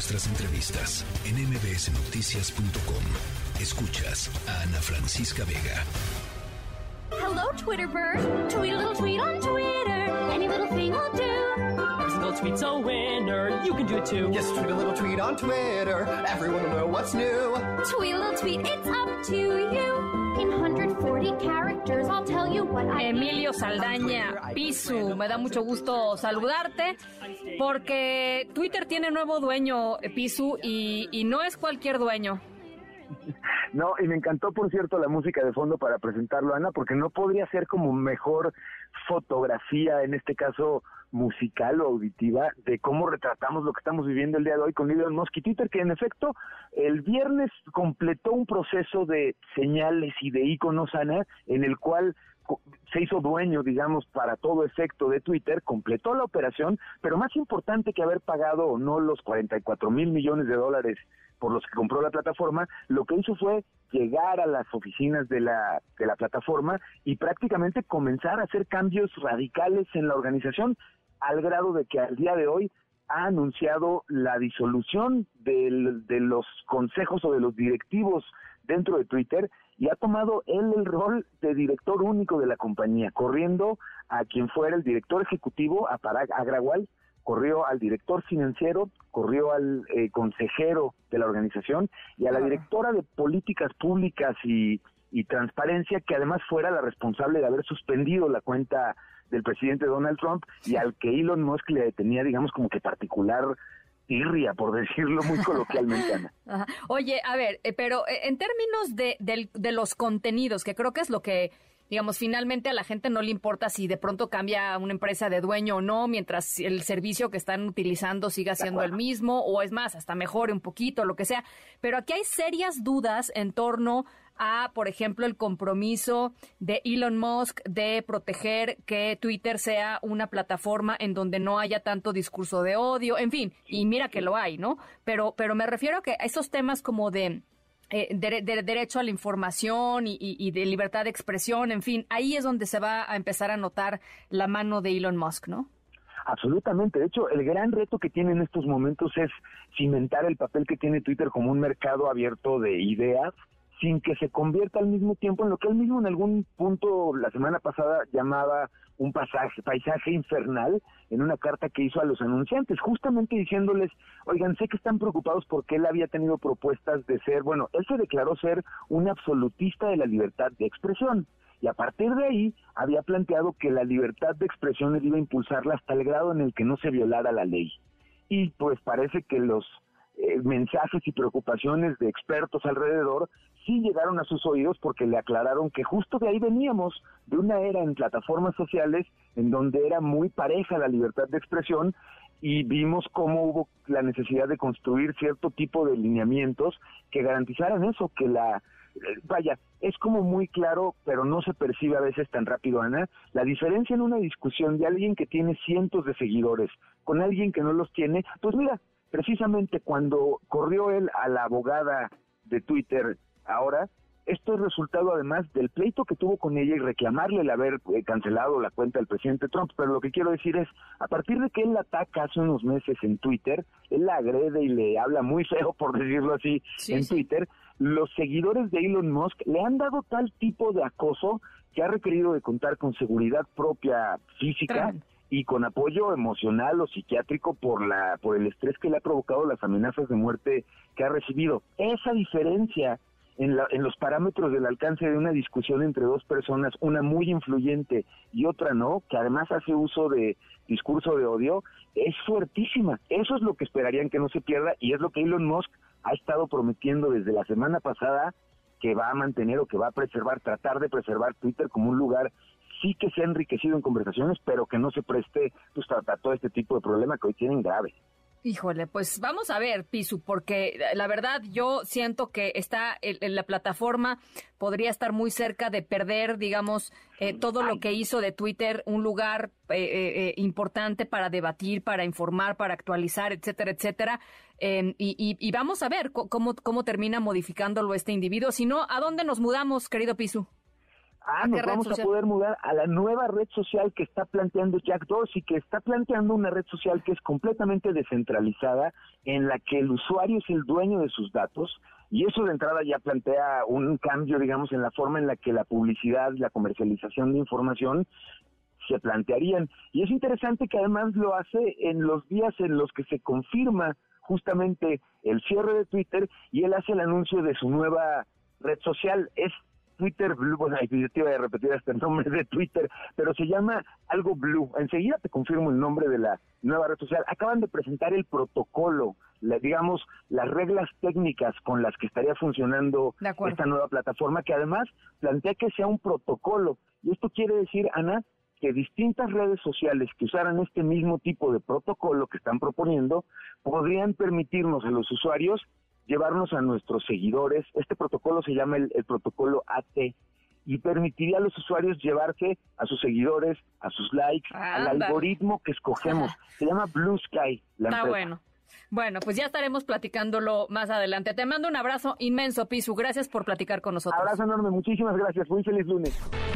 nuestras entrevistas en mbsnoticias.com. Escuchas a Ana Francisca Vega. Hello, Twitter bird. Tweet a little tweet on Twitter. Any little thing will do. Every single tweet's a winner. You can do it too. Just tweet a little tweet on Twitter. Everyone will know what's new. Tweet a little tweet. It's up to you. In 140 characters, I'll tell you what I Emilio Saldaña Pisu, me da mucho gusto saludarte porque Twitter tiene nuevo dueño, Pisu, y, y no es cualquier dueño. No, y me encantó, por cierto, la música de fondo para presentarlo, Ana, porque no podría ser como mejor fotografía, en este caso musical o auditiva, de cómo retratamos lo que estamos viviendo el día de hoy con Elon Musk. Y Twitter, que en efecto el viernes completó un proceso de señales y de iconos, Ana, en el cual se hizo dueño, digamos, para todo efecto de Twitter, completó la operación, pero más importante que haber pagado o no los 44 mil millones de dólares por los que compró la plataforma, lo que hizo fue llegar a las oficinas de la, de la plataforma y prácticamente comenzar a hacer cambios radicales en la organización, al grado de que al día de hoy ha anunciado la disolución del- de los consejos o de los directivos dentro de Twitter y ha tomado él el rol de director único de la compañía, corriendo a quien fuera el director ejecutivo, a Parag Agrawal, corrió al director financiero, corrió al eh, consejero de la organización y a la directora de políticas públicas y, y transparencia, que además fuera la responsable de haber suspendido la cuenta del presidente Donald Trump y al que Elon Musk le tenía, digamos, como que particular tirria, por decirlo muy coloquialmente, Ana. Ajá. Oye, a ver, eh, pero eh, en términos de, del- de los contenidos, que creo que es lo que, digamos, finalmente a la gente no le importa si de pronto cambia una empresa de dueño o no, mientras el servicio que están utilizando siga siendo el mismo, o es más, hasta mejore un poquito, lo que sea. Pero aquí hay serias dudas en torno a, por ejemplo, el compromiso de Elon Musk de proteger que Twitter sea una plataforma en donde no haya tanto discurso de odio, en fin, y mira que lo hay, ¿no? Pero, pero me refiero a que esos temas como de, eh, de, de derecho a la información y, y- y de libertad de expresión, en fin, ahí es donde se va a empezar a notar la mano de Elon Musk, ¿no? Absolutamente. De hecho, el gran reto que tiene en estos momentos es cimentar el papel que tiene Twitter como un mercado abierto de ideas sin que se convierta al mismo tiempo en lo que él mismo en algún punto la semana pasada llamaba un paisaje infernal en una carta que hizo a los anunciantes, justamente diciéndoles, oigan, sé que están preocupados porque él había tenido propuestas de ser, bueno, él se declaró ser un absolutista de la libertad de expresión. Y a partir de ahí había planteado que la libertad de expresión él iba a impulsarla hasta el grado en el que no se violara la ley. Y pues parece que los eh, mensajes y preocupaciones de expertos alrededor sí llegaron a sus oídos porque le aclararon que justo de ahí veníamos, de una era en plataformas sociales en donde era muy pareja la libertad de expresión y vimos cómo hubo la necesidad de construir cierto tipo de lineamientos que garantizaran eso, que la eh, vaya, es como muy claro, pero no se percibe a veces tan rápido, Ana, la diferencia en una discusión de alguien que tiene cientos de seguidores con alguien que no los tiene, pues mira, precisamente cuando corrió él a la abogada de Twitter ahora, esto es resultado además del pleito que tuvo con ella y reclamarle el haber eh, cancelado la cuenta del presidente Trump. Pero lo que quiero decir es, a partir de que él la ataca hace unos meses en Twitter, él la agrede y le habla muy feo, por decirlo así, Sí, en sí. Twitter, los seguidores de Elon Musk le han dado tal tipo de acoso que ha requerido de contar con seguridad propia física y con apoyo emocional o psiquiátrico por la por el estrés que le ha provocado las amenazas de muerte que ha recibido. Esa diferencia en, la- en los parámetros del alcance de una discusión entre dos personas, una muy influyente y otra no, que además hace uso de discurso de odio, es fuertísima. Eso es lo que esperarían que no se pierda y es lo que Elon Musk ha estado prometiendo desde la semana pasada que va a mantener o que va a preservar, tratar de preservar Twitter como un lugar sí que se ha enriquecido en conversaciones, pero que no se preste pues, a, a todo este tipo de problema que hoy tienen grave. Híjole, pues vamos a ver, Pisu, porque la verdad yo siento que está en, la plataforma podría estar muy cerca de perder, digamos, eh, todo lo que hizo de Twitter un lugar eh, eh, eh, importante para debatir, para informar, para actualizar, etcétera, etcétera. Eh, y, y- y vamos a ver cómo, cómo termina modificándolo este individuo. Si no, ¿a dónde nos mudamos, querido Pisu? Ah, nos vamos a poder mudar a la nueva red social que está planteando Jack Dorsey, que está planteando una red social que es completamente descentralizada, en la que el usuario es el dueño de sus datos, y eso de entrada ya plantea un cambio, digamos, en la forma en la que la publicidad, la comercialización de información se plantearían. Y es interesante que además lo hace en los días en los que se confirma justamente el cierre de Twitter y él hace el anuncio de su nueva red social. Es Twitter Blue, bueno, yo te iba a repetir hasta el nombre de Twitter, pero se llama algo Blue. Enseguida te confirmo el nombre de la nueva red social. Acaban de presentar el protocolo, digamos, las reglas técnicas con las que estaría funcionando esta nueva plataforma, que además plantea que sea un protocolo. Y esto quiere decir, Ana, que distintas redes sociales que usaran este mismo tipo de protocolo que están proponiendo podrían permitirnos a los usuarios llevarnos a nuestros seguidores. Este protocolo se llama el, protocolo AT y permitiría a los usuarios llevarse a sus seguidores, a sus likes, al algoritmo que escogemos. Se llama Blue Sky. La Está bueno. Bueno, pues ya estaremos platicándolo más adelante. Te mando un abrazo inmenso, Pisu. Gracias por platicar con nosotros. Abrazo enorme. Muchísimas gracias. Muy feliz lunes.